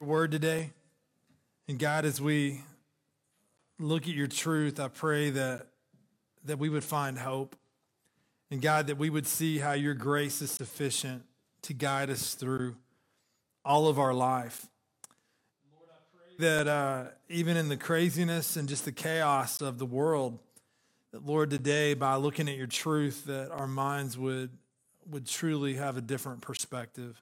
word today. And God, as we look at your truth, I pray that, that we would find hope. And God, that we would see how your grace is sufficient to guide us through all of our life. Lord, that uh, even in the craziness and just the chaos of the world, that Lord, today, by looking at your truth, that our minds would, would truly have a different perspective.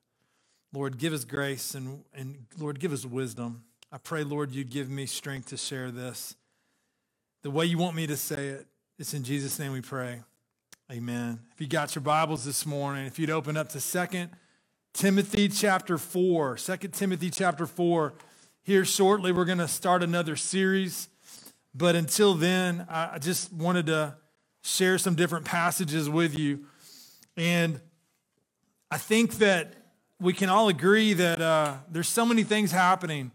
Lord, give us grace and, and Lord, give us wisdom. I pray, Lord, you give me strength to share this the way you want me to say it. It's in Jesus' name we pray. Amen. If you got your Bibles this morning, if you'd open up to Second Timothy chapter 4, 2 Timothy chapter 4. Here shortly, we're going to start another series. But until then, I just wanted to share some different passages with you. And I think that we can all agree that uh, there's so many things happening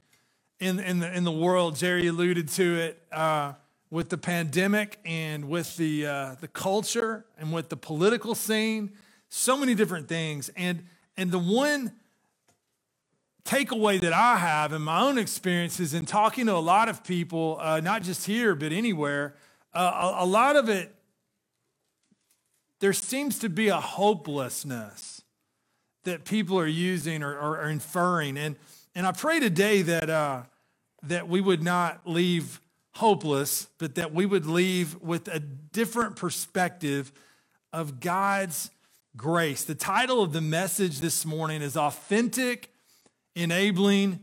in, in, the, in the world. Jerry alluded to it uh, with the pandemic and with the, uh, the culture and with the political scene. So many different things. And, and the one takeaway that I have in my own experiences in talking to a lot of people, uh, not just here, but anywhere, uh, a, a lot of it, there seems to be a hopelessness that people are using or, or, or inferring. And, and I pray today that, uh, that we would not leave hopeless, but that we would leave with a different perspective of God's grace. The title of the message this morning is Authentic Enabling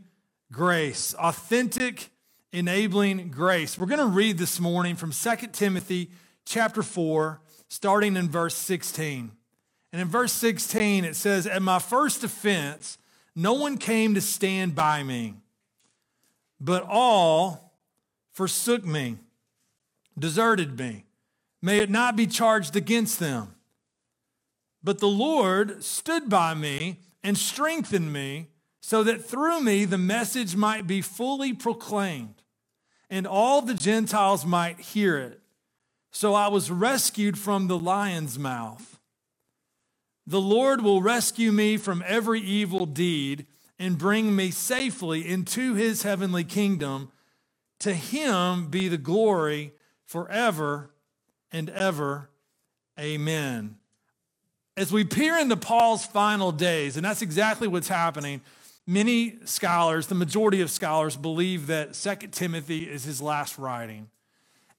Grace. Authentic Enabling Grace. We're going to read this morning from 2 Timothy chapter 4, starting in verse 16. And in verse 16, it says, At my first offense, no one came to stand by me, but all forsook me, deserted me. May it not be charged against them. But the Lord stood by me and strengthened me, so that through me the message might be fully proclaimed, and all the Gentiles might hear it. So I was rescued from the lion's mouth. The Lord will rescue me from every evil deed and bring me safely into his heavenly kingdom. To him be the glory forever and ever. Amen. As we peer into Paul's final days, and that's exactly what's happening, many scholars, the majority of scholars, believe that Second Timothy is his last writing.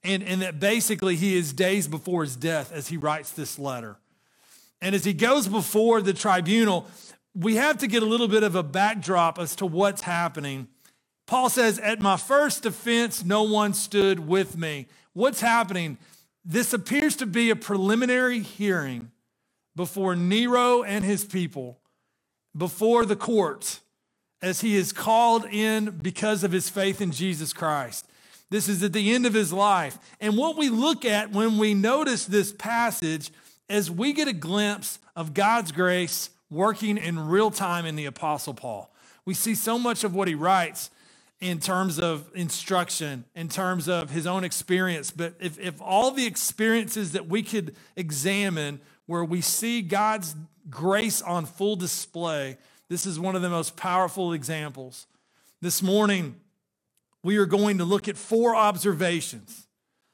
And, and that basically he is days before his death as he writes this letter. And as he goes before the tribunal, we have to get a little bit of a backdrop as to what's happening. Paul says, At my first offense, no one stood with me. What's happening? This appears to be a preliminary hearing before Nero and his people, before the courts, as he is called in because of his faith in Jesus Christ. This is at the end of his life. And what we look at when we notice this passage as we get a glimpse of God's grace working in real time in the Apostle Paul. We see so much of what he writes in terms of instruction, in terms of his own experience. But if, if all the experiences that we could examine where we see God's grace on full display, this is one of the most powerful examples. This morning, we are going to look at four observations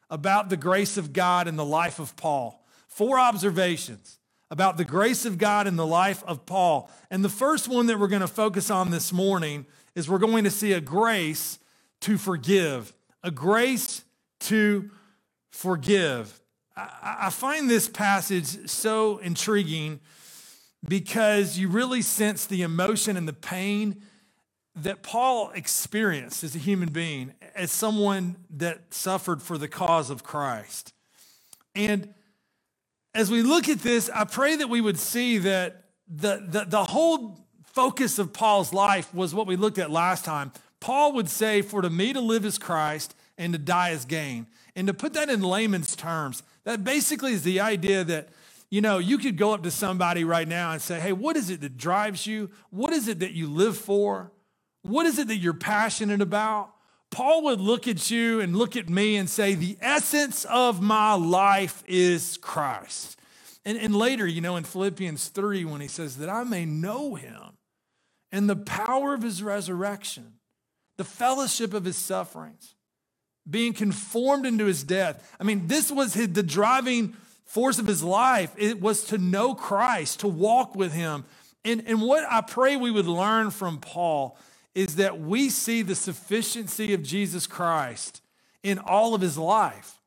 about the grace of God in the life of Paul four observations about the grace of God in the life of Paul. And the first one that we're going to focus on this morning is we're going to see a grace to forgive, a grace to forgive. I find this passage so intriguing because you really sense the emotion and the pain that Paul experienced as a human being, as someone that suffered for the cause of Christ. And as we look at this, I pray that we would see that the, the, the whole focus of Paul's life was what we looked at last time. Paul would say, For to me to live is Christ and to die is gain. And to put that in layman's terms, that basically is the idea that, you know, you could go up to somebody right now and say, Hey, what is it that drives you? What is it that you live for? What is it that you're passionate about? Paul would look at you and look at me and say, The essence of my life is Christ. And, and later, you know, in Philippians 3, when he says that I may know him and the power of his resurrection, the fellowship of his sufferings, being conformed into his death. I mean, this was his, the driving force of his life. It was to know Christ, to walk with him. And, and what I pray we would learn from Paul is that we see the sufficiency of Jesus Christ in all of his life.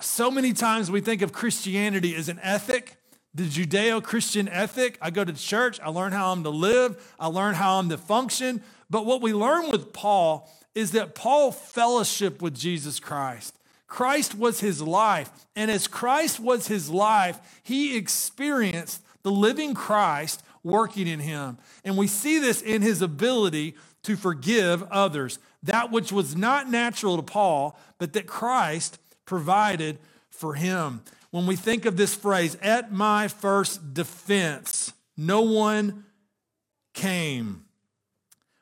So many times we think of Christianity as an ethic, the Judeo Christian ethic. I go to church, I learn how I'm to live, I learn how I'm to function. But what we learn with Paul is that Paul fellowship with Jesus Christ. Christ was his life. And as Christ was his life, he experienced the living Christ working in him. And we see this in his ability to forgive others. That which was not natural to Paul, but that Christ provided for him. When we think of this phrase, at my first defense, no one came.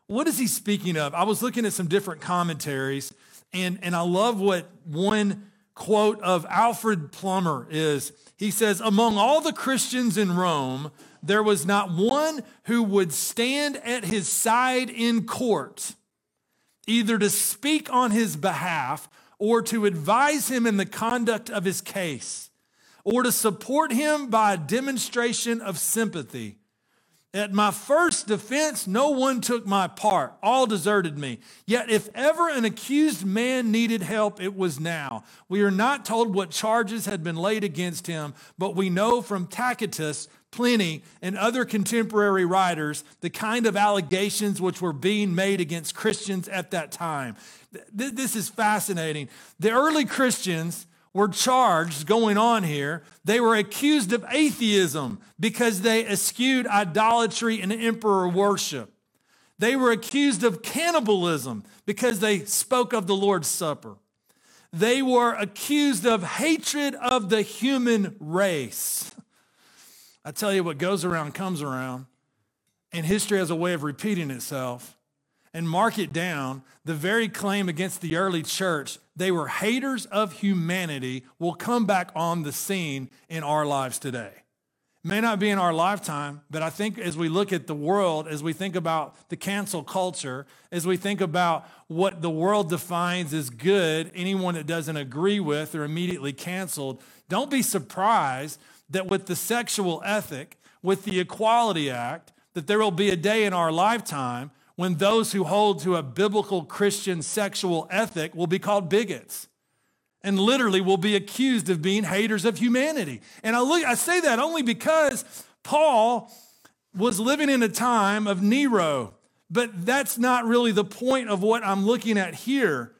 What is he speaking of? I was looking at some different commentaries, and, and I love what one quote of Alfred Plummer is. He says, Among all the Christians in Rome, there was not one who would stand at his side in court, either to speak on his behalf or to advise him in the conduct of his case, or to support him by a demonstration of sympathy at my first defense, no one took my part. All deserted me. Yet, if ever an accused man needed help, it was now. We are not told what charges had been laid against him, but we know from Tacitus, Pliny, and other contemporary writers the kind of allegations which were being made against Christians at that time. This is fascinating. The early Christians were charged going on here. They were accused of atheism because they eschewed idolatry and emperor worship. They were accused of cannibalism because they spoke of the Lord's Supper. They were accused of hatred of the human race. I tell you what goes around comes around, and history has a way of repeating itself and mark it down, the very claim against the early church, they were haters of humanity, will come back on the scene in our lives today. may not be in our lifetime, but I think as we look at the world, as we think about the cancel culture, as we think about what the world defines as good, anyone that doesn't agree with or immediately canceled, don't be surprised that with the sexual ethic, with the Equality Act, that there will be a day in our lifetime when those who hold to a biblical Christian sexual ethic will be called bigots and literally will be accused of being haters of humanity. And I look I say that only because Paul was living in a time of Nero, but that's not really the point of what I'm looking at here.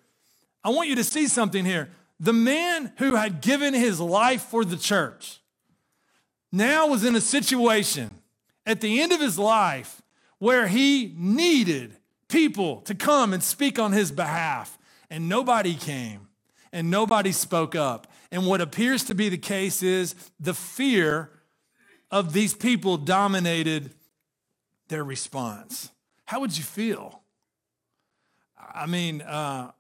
I want you to see something here. The man who had given his life for the church now was in a situation at the end of his life where he needed people to come and speak on his behalf, and nobody came and nobody spoke up. And what appears to be the case is the fear of these people dominated their response. How would you feel? I mean, uh,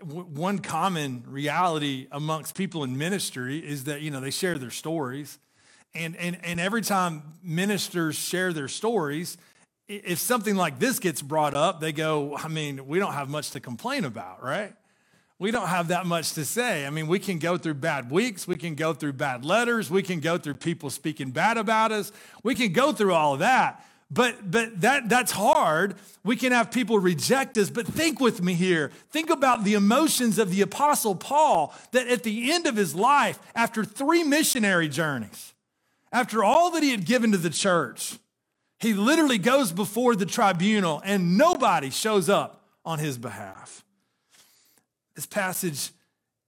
one common reality amongst people in ministry is that you know they share their stories and and and every time ministers share their stories if something like this gets brought up, they go, I mean, we don't have much to complain about, right? We don't have that much to say. I mean, we can go through bad weeks, we can go through bad letters, we can go through people speaking bad about us, we can go through all of that. But but that that's hard. We can have people reject us, but think with me here. Think about the emotions of the apostle Paul that at the end of his life, after three missionary journeys, after all that he had given to the church, he literally goes before the tribunal and nobody shows up on his behalf. This passage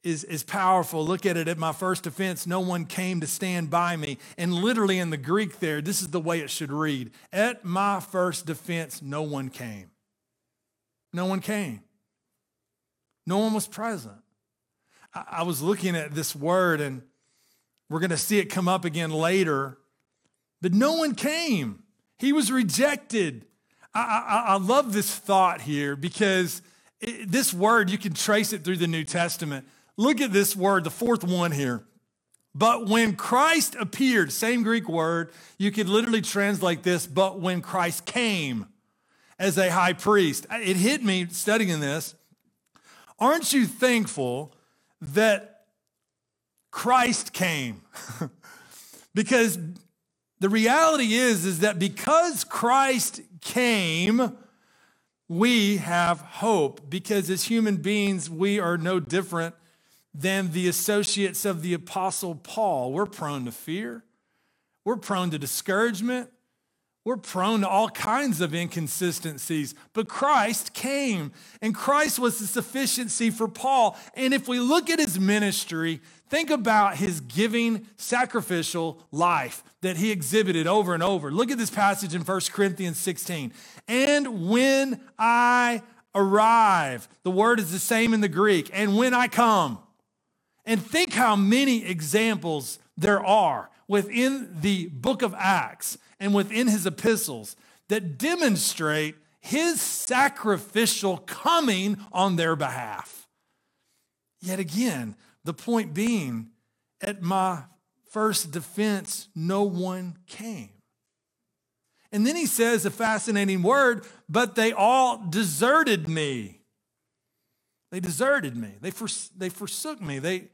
is, is powerful. Look at it. At my first offense, no one came to stand by me. And literally in the Greek there, this is the way it should read At my first defense, no one came. No one came. No one was present. I, I was looking at this word, and we're going to see it come up again later, but no one came. He was rejected. I, I, I love this thought here because it, this word, you can trace it through the New Testament. Look at this word, the fourth one here But when Christ appeared, same Greek word, you could literally translate this, but when Christ came as a high priest. It hit me studying this. Aren't you thankful that Christ came? because the reality is is that because Christ came, we have hope because as human beings we are no different than the associates of the Apostle Paul. We're prone to fear, we're prone to discouragement, we're prone to all kinds of inconsistencies. But Christ came, and Christ was the sufficiency for Paul. And if we look at his ministry, think about his giving, sacrificial life that he exhibited over and over. Look at this passage in 1 Corinthians 16. And when I arrive, the word is the same in the Greek, and when I come, and think how many examples there are within the book of Acts and within his epistles that demonstrate his sacrificial coming on their behalf. Yet again, the point being, at my first defense, no one came. And then he says a fascinating word, but they all deserted me. They deserted me. They, they forsook me. They,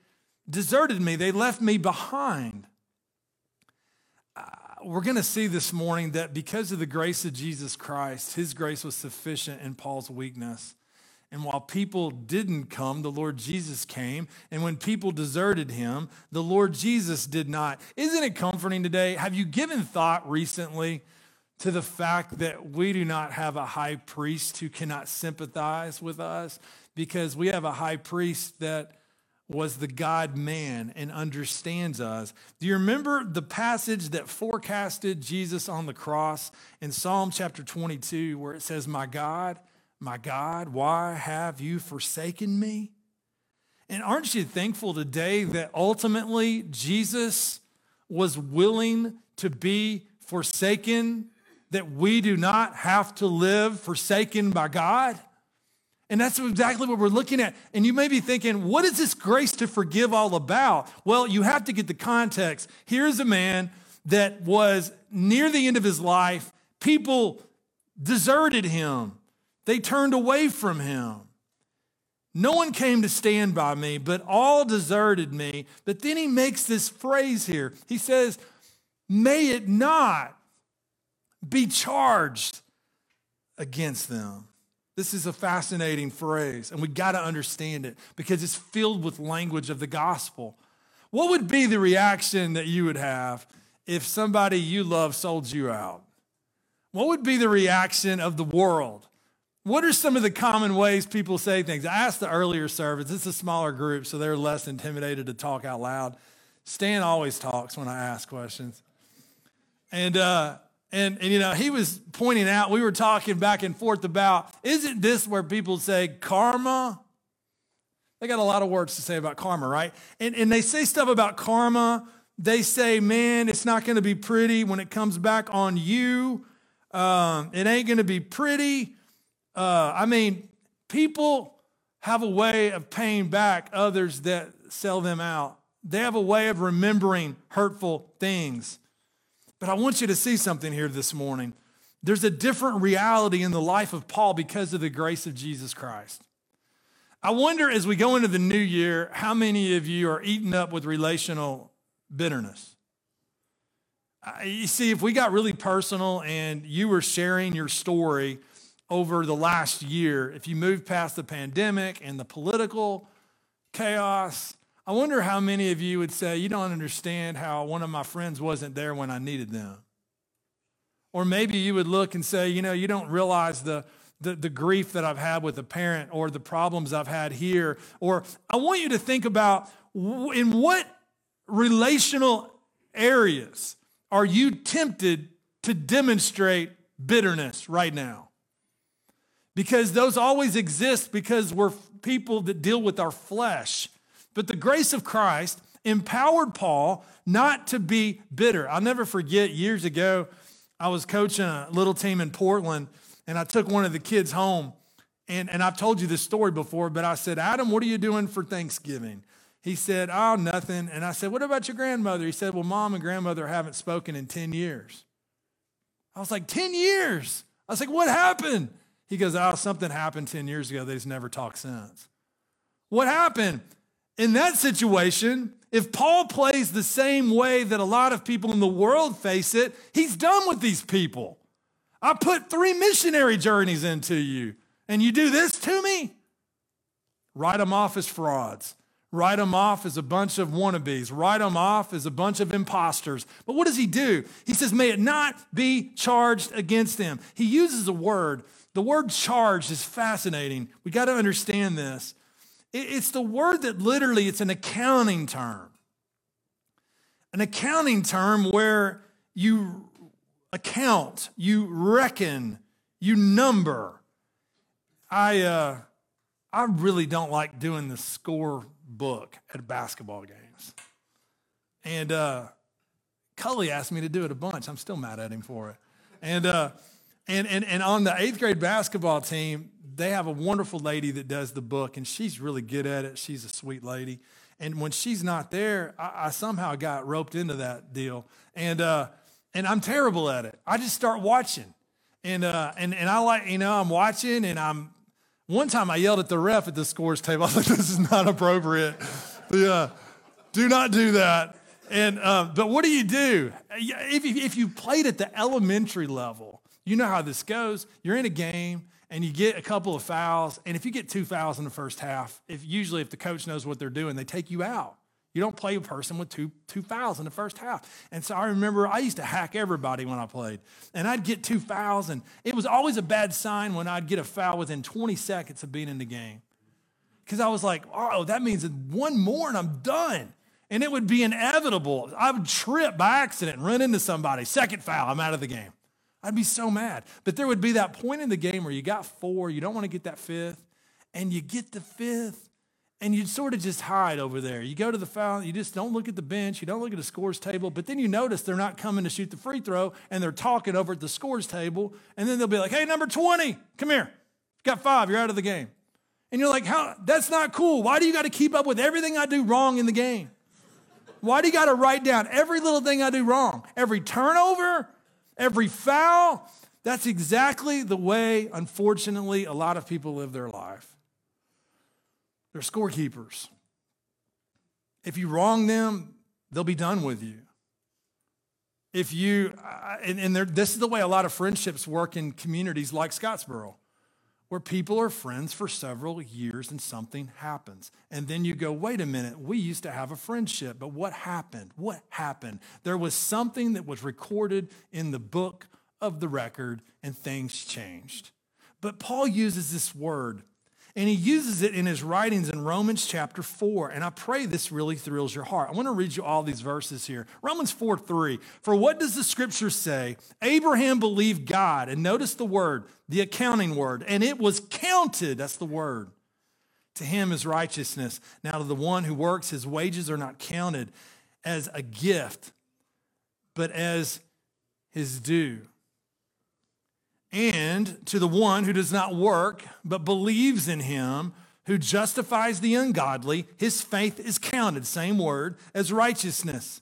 deserted me, they left me behind. Uh, we're going to see this morning that because of the grace of Jesus Christ, his grace was sufficient in Paul's weakness. And while people didn't come, the Lord Jesus came. And when people deserted him, the Lord Jesus did not. Isn't it comforting today? Have you given thought recently to the fact that we do not have a high priest who cannot sympathize with us? Because we have a high priest that was the God man and understands us. Do you remember the passage that forecasted Jesus on the cross in Psalm chapter 22, where it says, My God, my God, why have you forsaken me? And aren't you thankful today that ultimately Jesus was willing to be forsaken, that we do not have to live forsaken by God? And that's exactly what we're looking at. And you may be thinking, what is this grace to forgive all about? Well, you have to get the context. Here's a man that was near the end of his life. People deserted him, they turned away from him. No one came to stand by me, but all deserted me. But then he makes this phrase here. He says, May it not be charged against them. This is a fascinating phrase, and we got to understand it because it's filled with language of the gospel. What would be the reaction that you would have if somebody you love sold you out? What would be the reaction of the world? What are some of the common ways people say things? I asked the earlier servants, it's a smaller group, so they're less intimidated to talk out loud. Stan always talks when I ask questions. And uh, and, and, you know, he was pointing out, we were talking back and forth about, isn't this where people say karma? They got a lot of words to say about karma, right? And, and they say stuff about karma. They say, man, it's not going to be pretty when it comes back on you. Um, it ain't going to be pretty. Uh, I mean, people have a way of paying back others that sell them out. They have a way of remembering hurtful things. But I want you to see something here this morning. There's a different reality in the life of Paul because of the grace of Jesus Christ. I wonder as we go into the new year, how many of you are eaten up with relational bitterness? You see, if we got really personal and you were sharing your story over the last year, if you move past the pandemic and the political chaos, I wonder how many of you would say, You don't understand how one of my friends wasn't there when I needed them. Or maybe you would look and say, You know, you don't realize the, the, the grief that I've had with a parent or the problems I've had here. Or I want you to think about in what relational areas are you tempted to demonstrate bitterness right now? Because those always exist because we're people that deal with our flesh. But the grace of Christ empowered Paul not to be bitter. I'll never forget years ago, I was coaching a little team in Portland, and I took one of the kids home. And, and I've told you this story before, but I said, Adam, what are you doing for Thanksgiving? He said, Oh, nothing. And I said, What about your grandmother? He said, Well, mom and grandmother haven't spoken in 10 years. I was like, 10 years? I was like, What happened? He goes, Oh, something happened 10 years ago. They just never talked since. What happened? In that situation, if Paul plays the same way that a lot of people in the world face it, he's done with these people. I put three missionary journeys into you, and you do this to me? Write them off as frauds. Write them off as a bunch of wannabes. Write them off as a bunch of imposters. But what does he do? He says, May it not be charged against them. He uses a word. The word charged is fascinating. We got to understand this. It's the word that literally, it's an accounting term. An accounting term where you account, you reckon, you number. I, uh, I really don't like doing the score book at basketball games. And uh, Cully asked me to do it a bunch. I'm still mad at him for it. And, uh, and, and, and on the eighth grade basketball team, they have a wonderful lady that does the book, and she's really good at it. She's a sweet lady. And when she's not there, I, I somehow got roped into that deal. And, uh, and I'm terrible at it. I just start watching. And, uh, and, and I like, you know, I'm watching and I'm, one time I yelled at the ref at the scores table. I was like, this is not appropriate. yeah, do not do that. And, uh, but what do you do? If, if you played at the elementary level, you know how this goes. You're in a game and you get a couple of fouls, and if you get two fouls in the first half, if usually if the coach knows what they're doing, they take you out. You don't play a person with two, two fouls in the first half. And so I remember I used to hack everybody when I played. And I'd get two fouls, and it was always a bad sign when I'd get a foul within 20 seconds of being in the game. Because I was like, oh, that means one more and I'm done. And it would be inevitable. I would trip by accident and run into somebody. Second foul, I'm out of the game. I'd be so mad. But there would be that point in the game where you got four, you don't want to get that fifth, and you get the fifth, and you sort of just hide over there. You go to the foul, you just don't look at the bench, you don't look at the scores table, but then you notice they're not coming to shoot the free throw, and they're talking over at the scores table, and then they'll be like, hey, number 20, come here. You got five, you're out of the game. And you're like, how? That's not cool. Why do you got to keep up with everything I do wrong in the game? Why do you got to write down every little thing I do wrong? Every turnover, every foul. That's exactly the way, unfortunately, a lot of people live their life. They're scorekeepers. If you wrong them, they'll be done with you. If you, and, and this is the way a lot of friendships work in communities like Scottsboro, where people are friends for several years and something happens. And then you go, wait a minute, we used to have a friendship, but what happened? What happened? There was something that was recorded in the book of the record, and things changed. But Paul uses this word and he uses it in his writings in Romans chapter 4. And I pray this really thrills your heart. I want to read you all these verses here. Romans 4 3. For what does the scripture say? Abraham believed God. And notice the word, the accounting word. And it was counted, that's the word, to him as righteousness. Now, to the one who works, his wages are not counted as a gift, but as his due. And to the one who does not work, but believes in him who justifies the ungodly, his faith is counted, same word, as righteousness.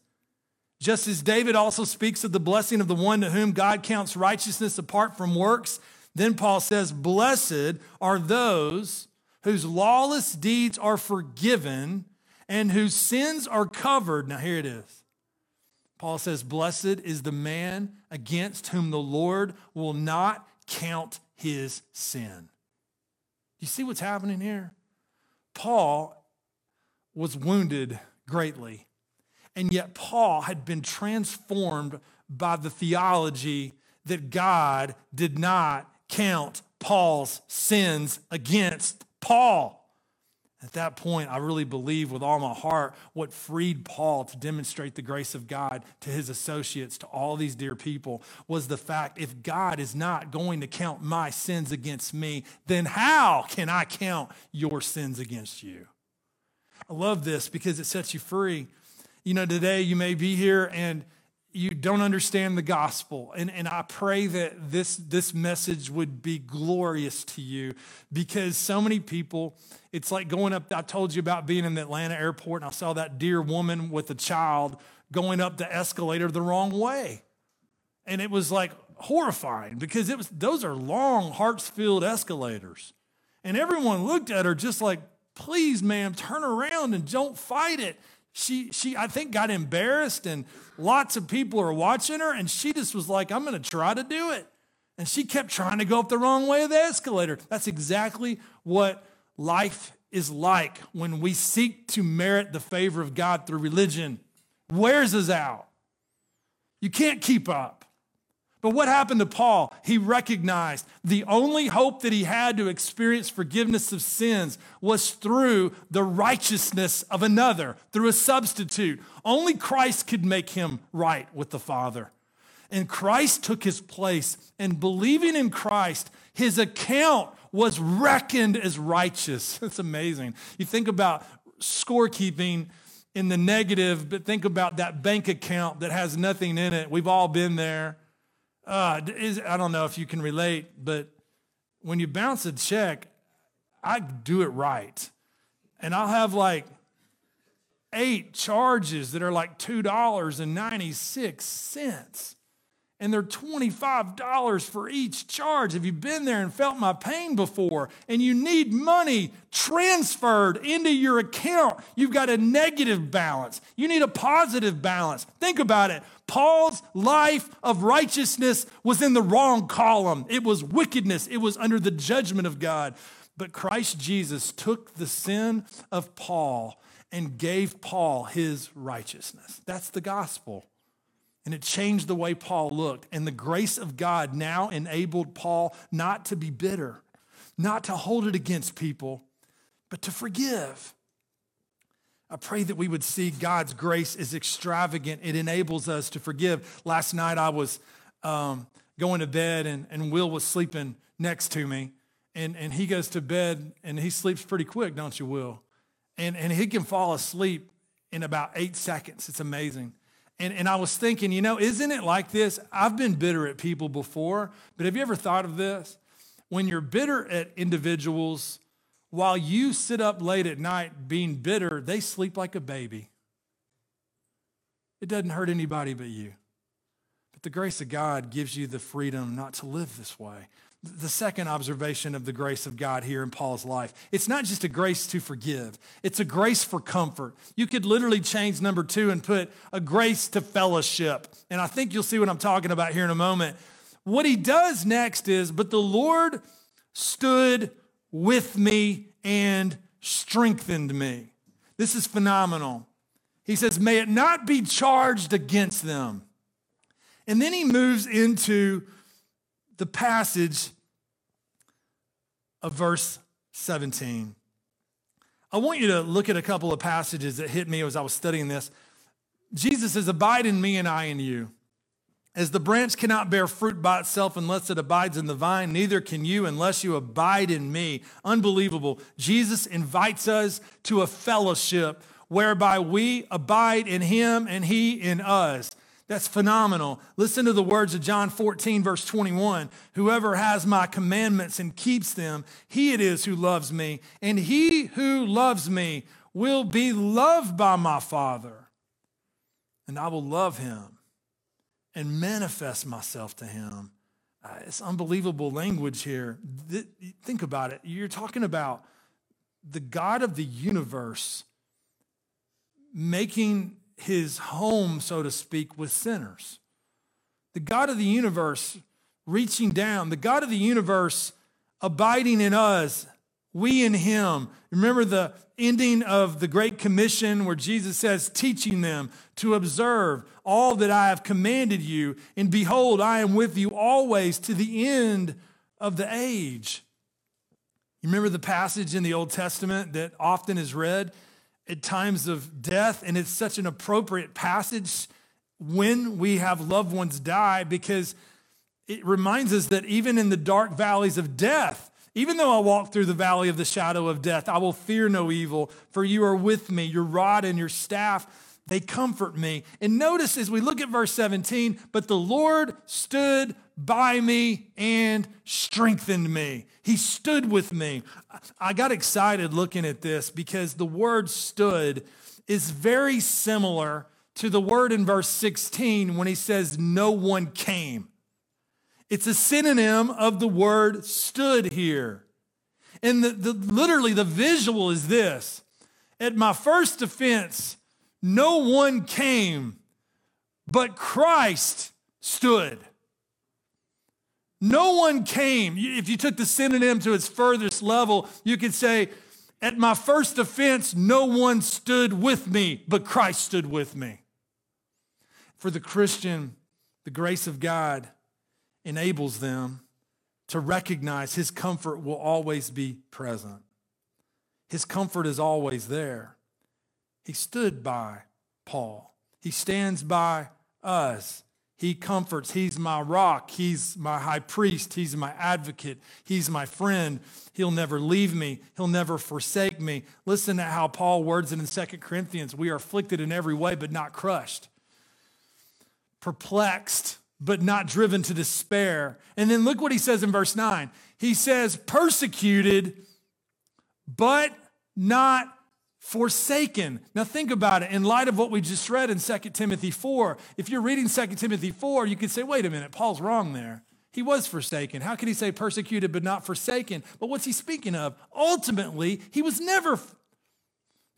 Just as David also speaks of the blessing of the one to whom God counts righteousness apart from works, then Paul says, Blessed are those whose lawless deeds are forgiven and whose sins are covered. Now, here it is. Paul says, Blessed is the man against whom the Lord will not count his sin. You see what's happening here? Paul was wounded greatly, and yet Paul had been transformed by the theology that God did not count Paul's sins against Paul. At that point, I really believe with all my heart what freed Paul to demonstrate the grace of God to his associates, to all these dear people, was the fact if God is not going to count my sins against me, then how can I count your sins against you? I love this because it sets you free. You know, today you may be here and you don't understand the gospel. And, and I pray that this, this message would be glorious to you because so many people, it's like going up. I told you about being in the Atlanta airport and I saw that dear woman with a child going up the escalator the wrong way. And it was like horrifying because it was those are long, Hartsfield escalators. And everyone looked at her just like, please, ma'am, turn around and don't fight it she she I think got embarrassed and lots of people are watching her and she just was like I'm going to try to do it. And she kept trying to go up the wrong way of the escalator. That's exactly what life is like when we seek to merit the favor of God through religion. Wears us out. You can't keep up. But what happened to Paul? He recognized the only hope that he had to experience forgiveness of sins was through the righteousness of another, through a substitute. Only Christ could make him right with the Father. And Christ took his place, and believing in Christ, his account was reckoned as righteous. That's amazing. You think about scorekeeping in the negative, but think about that bank account that has nothing in it. We've all been there uh, is, I don't know if you can relate, but when you bounce a check, I do it right. And I'll have like eight charges that are like $2.96 and they're $25 for each charge. Have you been there and felt my pain before? And you need money transferred into your account. You've got a negative balance. You need a positive balance. Think about it. Paul's life of righteousness was in the wrong column. It was wickedness, it was under the judgment of God. But Christ Jesus took the sin of Paul and gave Paul his righteousness. That's the gospel. And it changed the way Paul looked. And the grace of God now enabled Paul not to be bitter, not to hold it against people, but to forgive. I pray that we would see God's grace is extravagant. It enables us to forgive. Last night I was um, going to bed and, and Will was sleeping next to me. And, and he goes to bed and he sleeps pretty quick, don't you, Will? And, and he can fall asleep in about eight seconds. It's amazing. And, and I was thinking, you know, isn't it like this? I've been bitter at people before, but have you ever thought of this? When you're bitter at individuals, while you sit up late at night being bitter, they sleep like a baby. It doesn't hurt anybody but you. But the grace of God gives you the freedom not to live this way the second observation of the grace of God here in Paul's life. It's not just a grace to forgive, it's a grace for comfort. You could literally change number two and put a grace to fellowship. And I think you'll see what I'm talking about here in a moment. What he does next is, but the Lord stood with me and strengthened me. This is phenomenal. He says, May it not be charged against them. And then he moves into the passage of verse 17. I want you to look at a couple of passages that hit me as I was studying this. Jesus says, Abide in me and I in you. As the branch cannot bear fruit by itself unless it abides in the vine, neither can you unless you abide in me. Unbelievable. Jesus invites us to a fellowship whereby we abide in him and he in us. That's phenomenal. Listen to the words of John 14, verse 21. Whoever has my commandments and keeps them, he it is who loves me. And he who loves me will be loved by my Father. And I will love him and manifest myself to him. Uh, it's unbelievable language here. Th- think about it. You're talking about the God of the universe making his home, so to speak, with sinners. The God of the universe reaching down, the God of the universe abiding in us, we in him. Remember the ending of the Great Commission where Jesus says, teaching them to observe all that I have commanded you. And behold, I am with you always to the end of the age. You remember the passage in the Old Testament that often is read? At times of death, and it's such an appropriate passage when we have loved ones die because it reminds us that even in the dark valleys of death, even though I walk through the valley of the shadow of death, I will fear no evil, for you are with me. Your rod and your staff, they comfort me. And notice as we look at verse 17, but the Lord stood by me and strengthened me. He stood with me. I got excited looking at this because the word stood is very similar to the word in verse 16 when he says, No one came. It's a synonym of the word stood here. And the, the, literally, the visual is this At my first offense, no one came, but Christ stood. No one came. If you took the synonym to its furthest level, you could say, At my first offense, no one stood with me, but Christ stood with me. For the Christian, the grace of God enables them to recognize his comfort will always be present. His comfort is always there. He stood by Paul, he stands by us. He comforts. He's my rock. He's my high priest. He's my advocate. He's my friend. He'll never leave me. He'll never forsake me. Listen to how Paul words it in 2 Corinthians. We are afflicted in every way, but not crushed. Perplexed, but not driven to despair. And then look what he says in verse 9. He says, persecuted, but not forsaken. Now think about it in light of what we just read in 2 Timothy 4. If you're reading 2 Timothy 4, you could say, wait a minute, Paul's wrong there. He was forsaken. How can he say persecuted but not forsaken? But what's he speaking of? Ultimately, he was never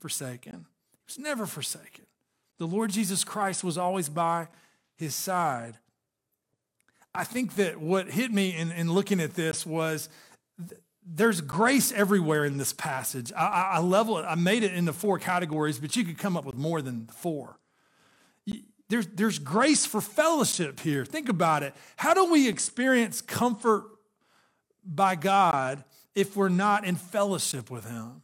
forsaken. He was never forsaken. The Lord Jesus Christ was always by his side. I think that what hit me in, in looking at this was th- there's grace everywhere in this passage. I, I, I level it, I made it into four categories, but you could come up with more than four. There's, there's grace for fellowship here. Think about it. How do we experience comfort by God if we're not in fellowship with Him?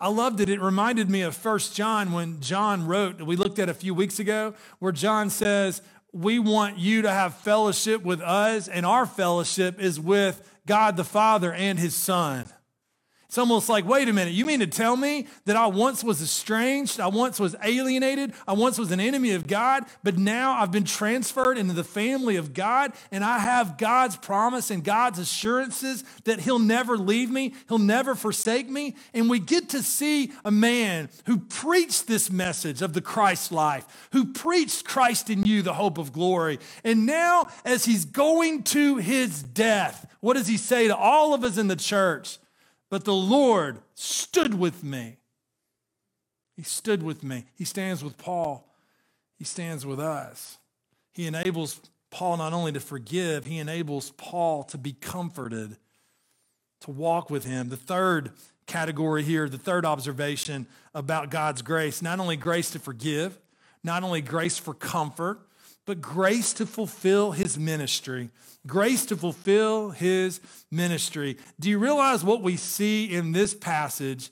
I loved it. It reminded me of First John when John wrote, we looked at a few weeks ago, where John says, we want you to have fellowship with us, and our fellowship is with God the Father and His Son. It's almost like, wait a minute, you mean to tell me that I once was estranged, I once was alienated, I once was an enemy of God, but now I've been transferred into the family of God and I have God's promise and God's assurances that He'll never leave me, He'll never forsake me. And we get to see a man who preached this message of the Christ life, who preached Christ in you, the hope of glory. And now, as He's going to His death, what does He say to all of us in the church? But the Lord stood with me. He stood with me. He stands with Paul. He stands with us. He enables Paul not only to forgive, he enables Paul to be comforted, to walk with him. The third category here, the third observation about God's grace, not only grace to forgive, not only grace for comfort, but grace to fulfill his ministry. Grace to fulfill his ministry. Do you realize what we see in this passage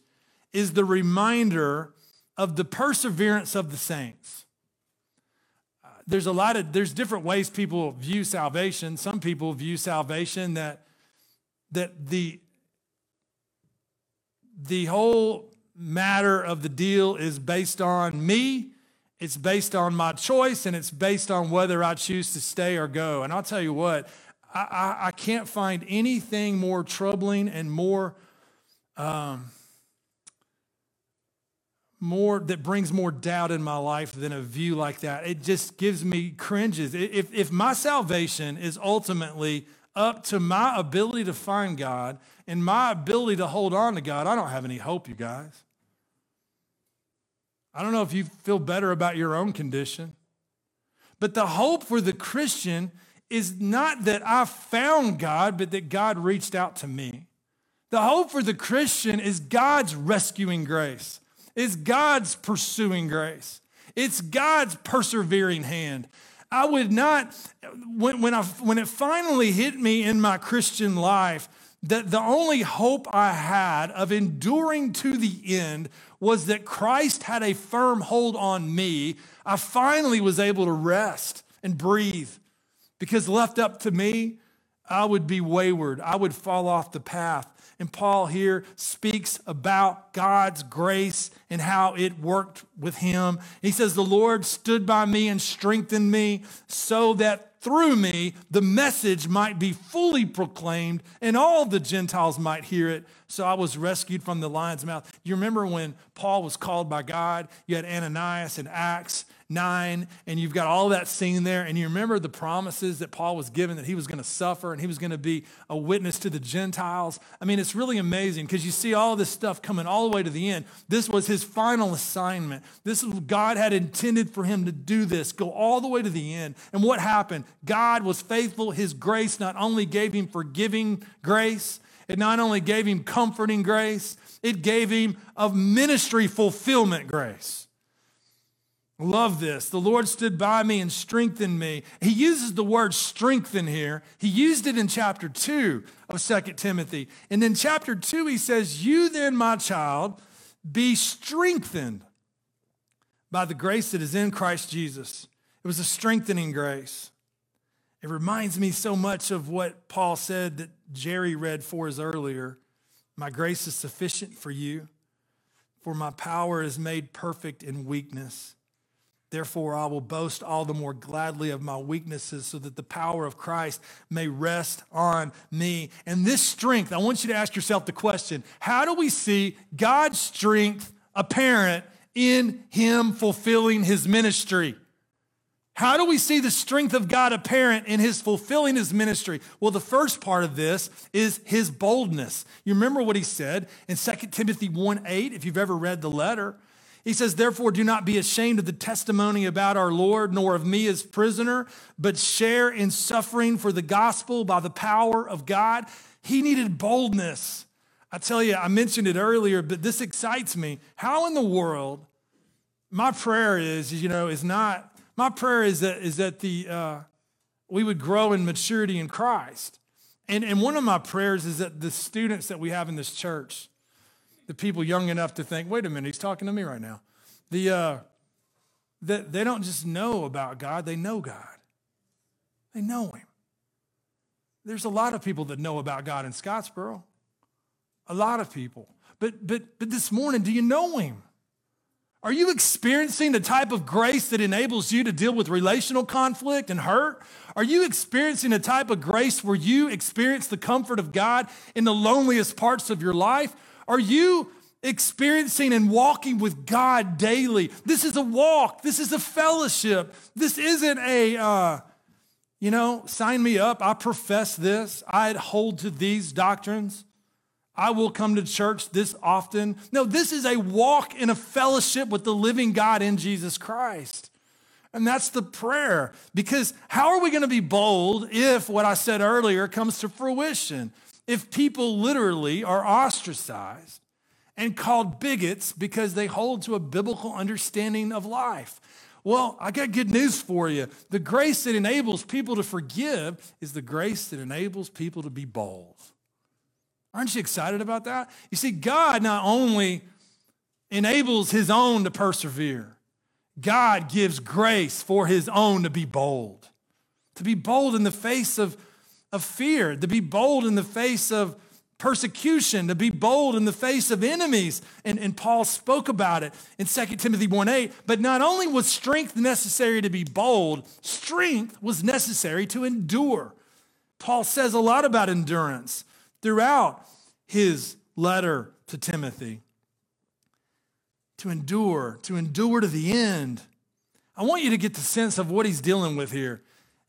is the reminder of the perseverance of the saints? There's a lot of there's different ways people view salvation. Some people view salvation that that the the whole matter of the deal is based on me it's based on my choice and it's based on whether I choose to stay or go. And I'll tell you what, I, I, I can't find anything more troubling and more, um, more that brings more doubt in my life than a view like that. It just gives me cringes. If, if my salvation is ultimately up to my ability to find God and my ability to hold on to God, I don't have any hope, you guys. I don't know if you feel better about your own condition, but the hope for the Christian is not that I found God, but that God reached out to me. The hope for the Christian is God's rescuing grace, is God's pursuing grace, it's God's persevering hand. I would not, when, when, I, when it finally hit me in my Christian life, that the only hope I had of enduring to the end was that Christ had a firm hold on me. I finally was able to rest and breathe because left up to me, I would be wayward. I would fall off the path. And Paul here speaks about God's grace and how it worked with him. He says, The Lord stood by me and strengthened me so that through me the message might be fully proclaimed and all the Gentiles might hear it. So I was rescued from the lion's mouth. You remember when Paul was called by God? You had Ananias and Acts 9, and you've got all that scene there. And you remember the promises that Paul was given that he was going to suffer and he was going to be a witness to the Gentiles. I mean, it's really amazing because you see all this stuff coming all the way to the end. This was his final assignment. This is God had intended for him to do this, go all the way to the end. And what happened? God was faithful. His grace not only gave him forgiving grace, it not only gave him comforting grace, it gave him of ministry fulfillment grace. Love this. The Lord stood by me and strengthened me. He uses the word strengthen here. He used it in chapter 2 of Second Timothy. And in chapter 2, he says, You then, my child, be strengthened by the grace that is in Christ Jesus. It was a strengthening grace. It reminds me so much of what Paul said that Jerry read for us earlier. My grace is sufficient for you, for my power is made perfect in weakness. Therefore, I will boast all the more gladly of my weaknesses so that the power of Christ may rest on me. And this strength, I want you to ask yourself the question how do we see God's strength apparent in Him fulfilling His ministry? How do we see the strength of God apparent in his fulfilling his ministry? Well, the first part of this is his boldness. You remember what he said in 2 Timothy 1 8, if you've ever read the letter. He says, Therefore, do not be ashamed of the testimony about our Lord, nor of me as prisoner, but share in suffering for the gospel by the power of God. He needed boldness. I tell you, I mentioned it earlier, but this excites me. How in the world, my prayer is, you know, is not, my prayer is that, is that the, uh, we would grow in maturity in Christ. And, and one of my prayers is that the students that we have in this church, the people young enough to think, wait a minute, he's talking to me right now. The, uh, that they don't just know about God, they know God. They know him. There's a lot of people that know about God in Scottsboro. A lot of people. But but but this morning, do you know him? Are you experiencing the type of grace that enables you to deal with relational conflict and hurt? Are you experiencing a type of grace where you experience the comfort of God in the loneliest parts of your life? Are you experiencing and walking with God daily? This is a walk. This is a fellowship. This isn't a, uh, you know, sign me up. I profess this. I hold to these doctrines. I will come to church this often. No, this is a walk in a fellowship with the living God in Jesus Christ. And that's the prayer. Because how are we going to be bold if what I said earlier comes to fruition? if people literally are ostracized and called bigots because they hold to a biblical understanding of life. Well, I got good news for you. The grace that enables people to forgive is the grace that enables people to be bold. Aren't you excited about that? You see, God not only enables his own to persevere, God gives grace for his own to be bold, to be bold in the face of of fear, to be bold in the face of persecution, to be bold in the face of enemies. And, and Paul spoke about it in 2 Timothy 1 8. But not only was strength necessary to be bold, strength was necessary to endure. Paul says a lot about endurance throughout his letter to Timothy. To endure, to endure to the end. I want you to get the sense of what he's dealing with here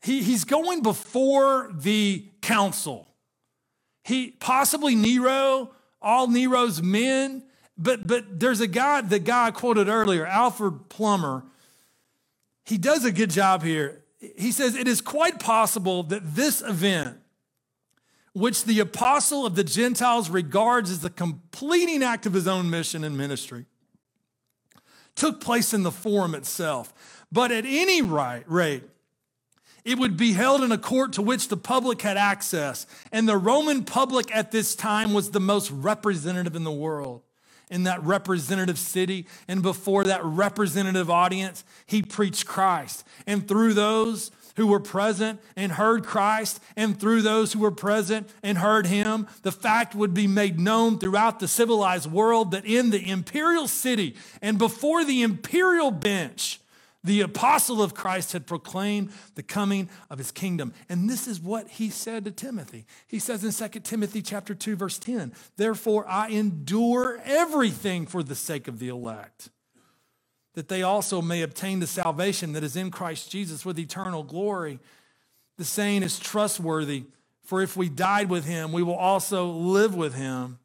he, he's going before the council. He possibly Nero, all Nero's men, but but there's a guy, the guy I quoted earlier, Alfred Plummer. He does a good job here. He says it is quite possible that this event, which the apostle of the Gentiles regards as the completing act of his own mission and ministry, took place in the forum itself. But at any rate, it would be held in a court to which the public had access. And the Roman public at this time was the most representative in the world. In that representative city and before that representative audience, he preached Christ. And through those, who were present and heard Christ, and through those who were present and heard him, the fact would be made known throughout the civilized world that in the imperial city and before the imperial bench, the apostle of Christ had proclaimed the coming of his kingdom. And this is what he said to Timothy. He says in 2 Timothy chapter 2 verse 10, "Therefore I endure everything for the sake of the elect, that they also may obtain the salvation that is in Christ Jesus with eternal glory." The saying is trustworthy, for if we died with him, we will also live with him.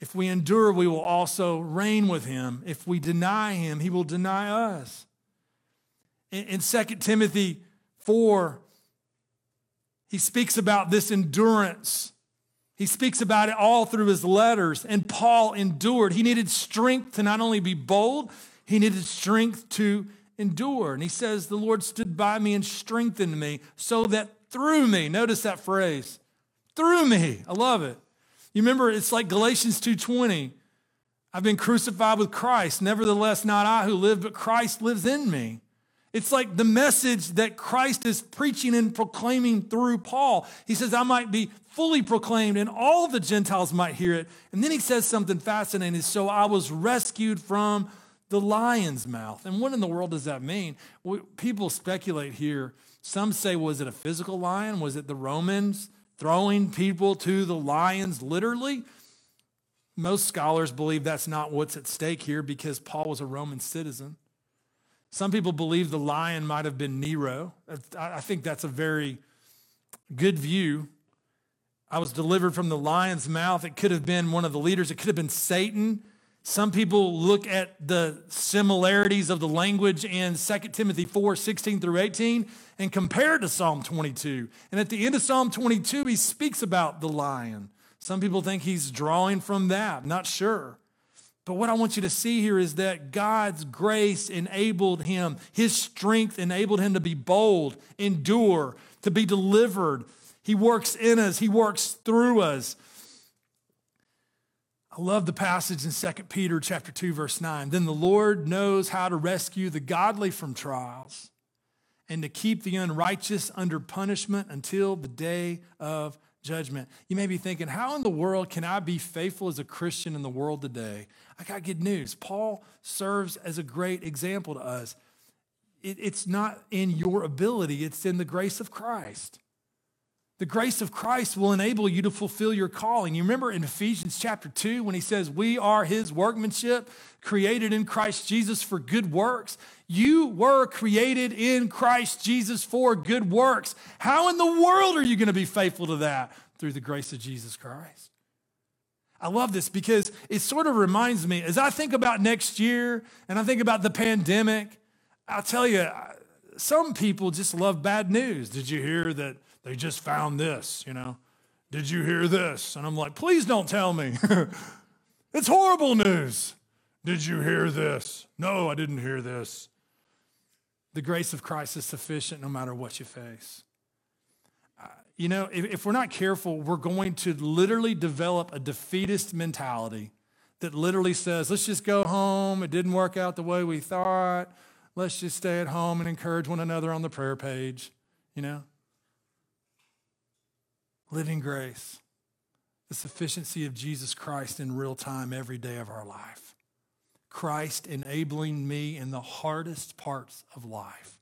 If we endure, we will also reign with him. If we deny him, he will deny us. In, in 2 Timothy 4, he speaks about this endurance. He speaks about it all through his letters. And Paul endured. He needed strength to not only be bold, he needed strength to endure. And he says, The Lord stood by me and strengthened me so that through me, notice that phrase, through me, I love it you remember it's like Galatians 2:20. I've been crucified with Christ. Nevertheless, not I who live, but Christ lives in me. It's like the message that Christ is preaching and proclaiming through Paul. He says, I might be fully proclaimed and all the Gentiles might hear it. And then he says something fascinating. So I was rescued from the lion's mouth. And what in the world does that mean? People speculate here. Some say, was it a physical lion? Was it the Romans? throwing people to the lions literally. Most scholars believe that's not what's at stake here because Paul was a Roman citizen. Some people believe the lion might have been Nero. I think that's a very good view. I was delivered from the lion's mouth. It could have been one of the leaders, it could have been Satan. Some people look at the similarities of the language in 2 Timothy 4 16 through 18 and compare it to Psalm 22. And at the end of Psalm 22, he speaks about the lion. Some people think he's drawing from that, not sure. But what I want you to see here is that God's grace enabled him, his strength enabled him to be bold, endure, to be delivered. He works in us, he works through us. I love the passage in 2 Peter chapter 2 verse 9. Then the Lord knows how to rescue the godly from trials and to keep the unrighteous under punishment until the day of judgment. You may be thinking, how in the world can I be faithful as a Christian in the world today? I got good news. Paul serves as a great example to us. It, it's not in your ability, it's in the grace of Christ. The grace of Christ will enable you to fulfill your calling. You remember in Ephesians chapter 2 when he says, We are his workmanship, created in Christ Jesus for good works. You were created in Christ Jesus for good works. How in the world are you going to be faithful to that? Through the grace of Jesus Christ. I love this because it sort of reminds me as I think about next year and I think about the pandemic, I'll tell you, some people just love bad news. Did you hear that? They just found this, you know. Did you hear this? And I'm like, please don't tell me. it's horrible news. Did you hear this? No, I didn't hear this. The grace of Christ is sufficient no matter what you face. Uh, you know, if, if we're not careful, we're going to literally develop a defeatist mentality that literally says, let's just go home. It didn't work out the way we thought. Let's just stay at home and encourage one another on the prayer page, you know? living grace, the sufficiency of Jesus Christ in real time every day of our life. Christ enabling me in the hardest parts of life,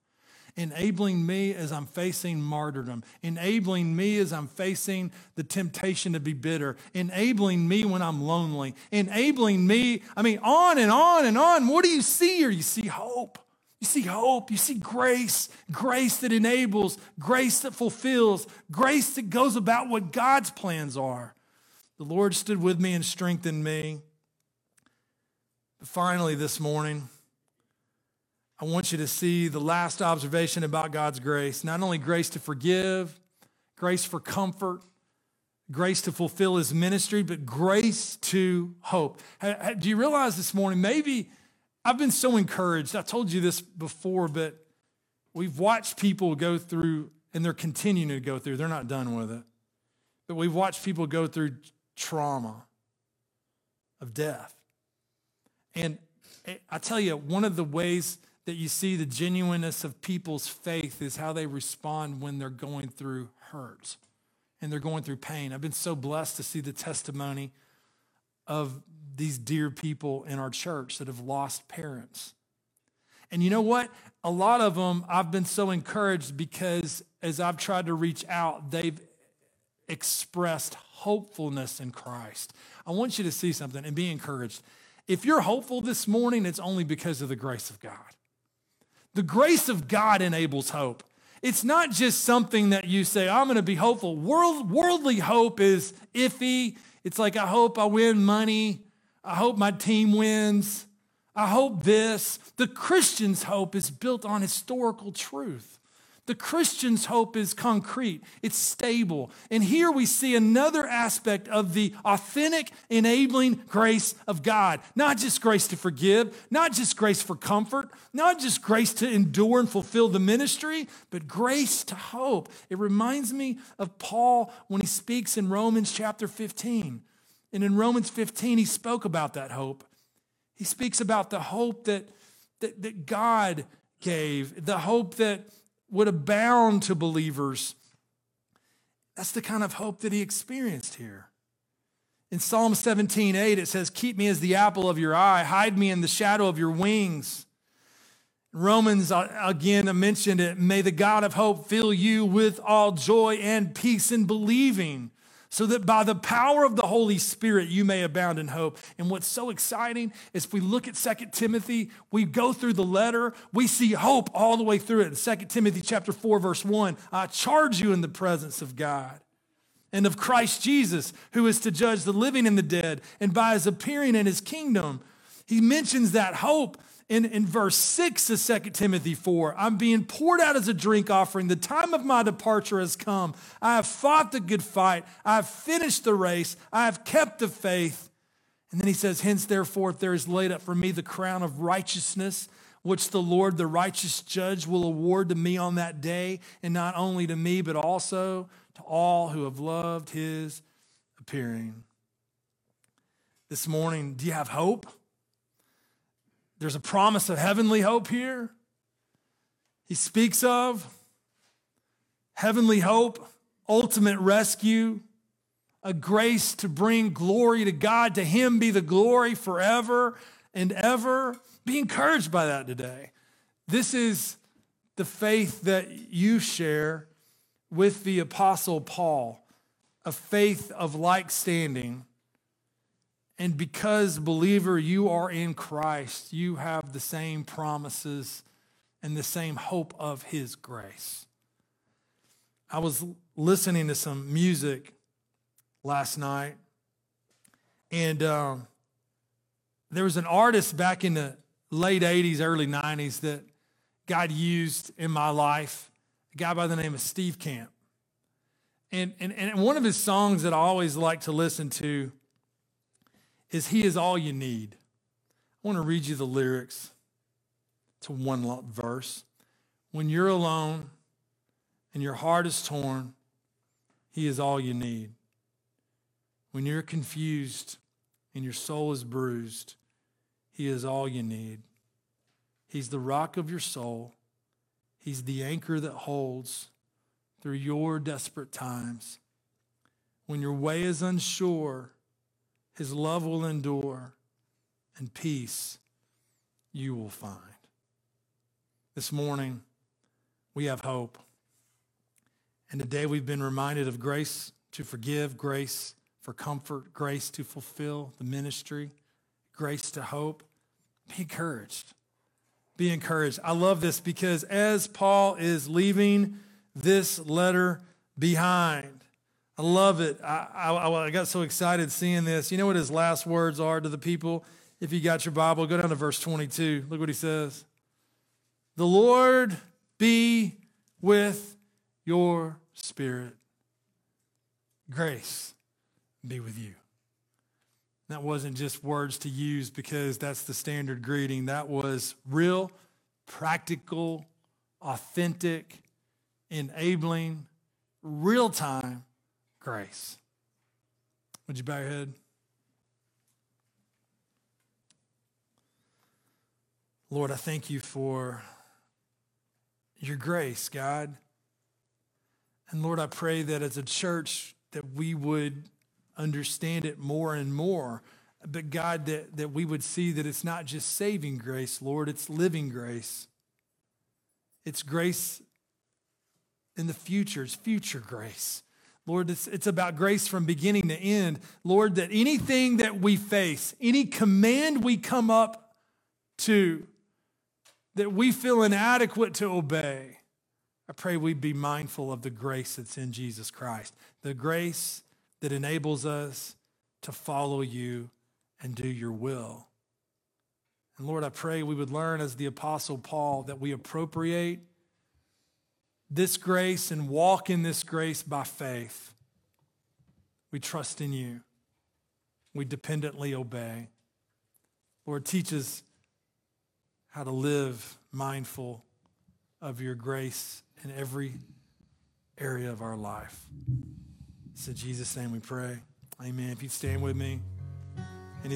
enabling me as I'm facing martyrdom, enabling me as I'm facing the temptation to be bitter, enabling me when I'm lonely, enabling me, I mean, on and on and on. What do you see here? You see hope. You see hope, you see grace, grace that enables, grace that fulfills, grace that goes about what God's plans are. The Lord stood with me and strengthened me. Finally, this morning, I want you to see the last observation about God's grace not only grace to forgive, grace for comfort, grace to fulfill his ministry, but grace to hope. Do you realize this morning, maybe I've been so encouraged. I told you this before, but we've watched people go through, and they're continuing to go through, they're not done with it. But we've watched people go through trauma of death. And eh, I tell you, one of the ways that you see the genuineness of people's faith is how they respond when they're going through hurt and they're going through pain. I've been so blessed to see the testimony of these dear people in our church that have lost parents. And you know what? A lot of them, I've been so encouraged because as I've tried to reach out, they've expressed hopefulness in Christ. I want you to see something and be encouraged. If you're hopeful this morning, it's only because of the grace of God. The grace of God enables hope. It's not just something that you say, I'm going to be hopeful. World, worldly hope is iffy. It's like, I hope I win money. I hope my team wins. I hope this. The Christian's hope is built on historical truth. The Christian's hope is concrete, it's stable. And here we see another aspect of the authentic, enabling grace of God. Not just grace to forgive, not just grace for comfort, not just grace to endure and fulfill the ministry, but grace to hope. It reminds me of Paul when he speaks in Romans chapter 15. And in Romans 15, he spoke about that hope. He speaks about the hope that, that, that God gave, the hope that would abound to believers. That's the kind of hope that he experienced here. In Psalm 17, 8, it says, Keep me as the apple of your eye, hide me in the shadow of your wings. Romans, uh, again, I mentioned it. May the God of hope fill you with all joy and peace in believing so that by the power of the Holy Spirit you may abound in hope. And what's so exciting is if we look at Second Timothy, we go through the letter, we see hope all the way through it. In 2 Timothy chapter 4, verse 1, I charge you in the presence of God and of Christ Jesus, who is to judge the living and the dead, and by his appearing in his kingdom. He mentions that hope in, in verse 6 of 2 Timothy 4 I'm being poured out as a drink offering. The time of my departure has come. I have fought the good fight. I have finished the race. I have kept the faith. And then he says, Hence, therefore, there is laid up for me the crown of righteousness, which the Lord, the righteous judge, will award to me on that day, and not only to me, but also to all who have loved his appearing. This morning, do you have hope? There's a promise of heavenly hope here. He speaks of heavenly hope, ultimate rescue, a grace to bring glory to God. To Him be the glory forever and ever. Be encouraged by that today. This is the faith that you share with the Apostle Paul, a faith of like standing and because, believer, you are in Christ, you have the same promises and the same hope of His grace. I was listening to some music last night, and um, there was an artist back in the late 80s, early 90s that God used in my life, a guy by the name of Steve Camp. And, and, and one of his songs that I always like to listen to is He is all you need. I want to read you the lyrics to one verse. When you're alone and your heart is torn, He is all you need. When you're confused and your soul is bruised, He is all you need. He's the rock of your soul. He's the anchor that holds through your desperate times. When your way is unsure his love will endure, and peace you will find. This morning, we have hope. And today we've been reminded of grace to forgive, grace for comfort, grace to fulfill the ministry, grace to hope. Be encouraged. Be encouraged. I love this because as Paul is leaving this letter behind, I love it. I, I, I, got so excited seeing this. You know what his last words are to the people? If you got your Bible, go down to verse 22. Look what he says The Lord be with your spirit. Grace be with you. That wasn't just words to use because that's the standard greeting. That was real, practical, authentic, enabling, real time grace. Would you bow your head? Lord, I thank you for your grace, God. And Lord, I pray that as a church that we would understand it more and more. But God, that, that we would see that it's not just saving grace, Lord, it's living grace. It's grace in the future, it's future grace. Lord, it's, it's about grace from beginning to end. Lord, that anything that we face, any command we come up to that we feel inadequate to obey, I pray we be mindful of the grace that's in Jesus Christ, the grace that enables us to follow you and do your will. And Lord, I pray we would learn as the Apostle Paul that we appropriate this grace and walk in this grace by faith. We trust in you. We dependently obey. Lord, teach us how to live mindful of your grace in every area of our life. It's in Jesus' name we pray. Amen. If you stand with me.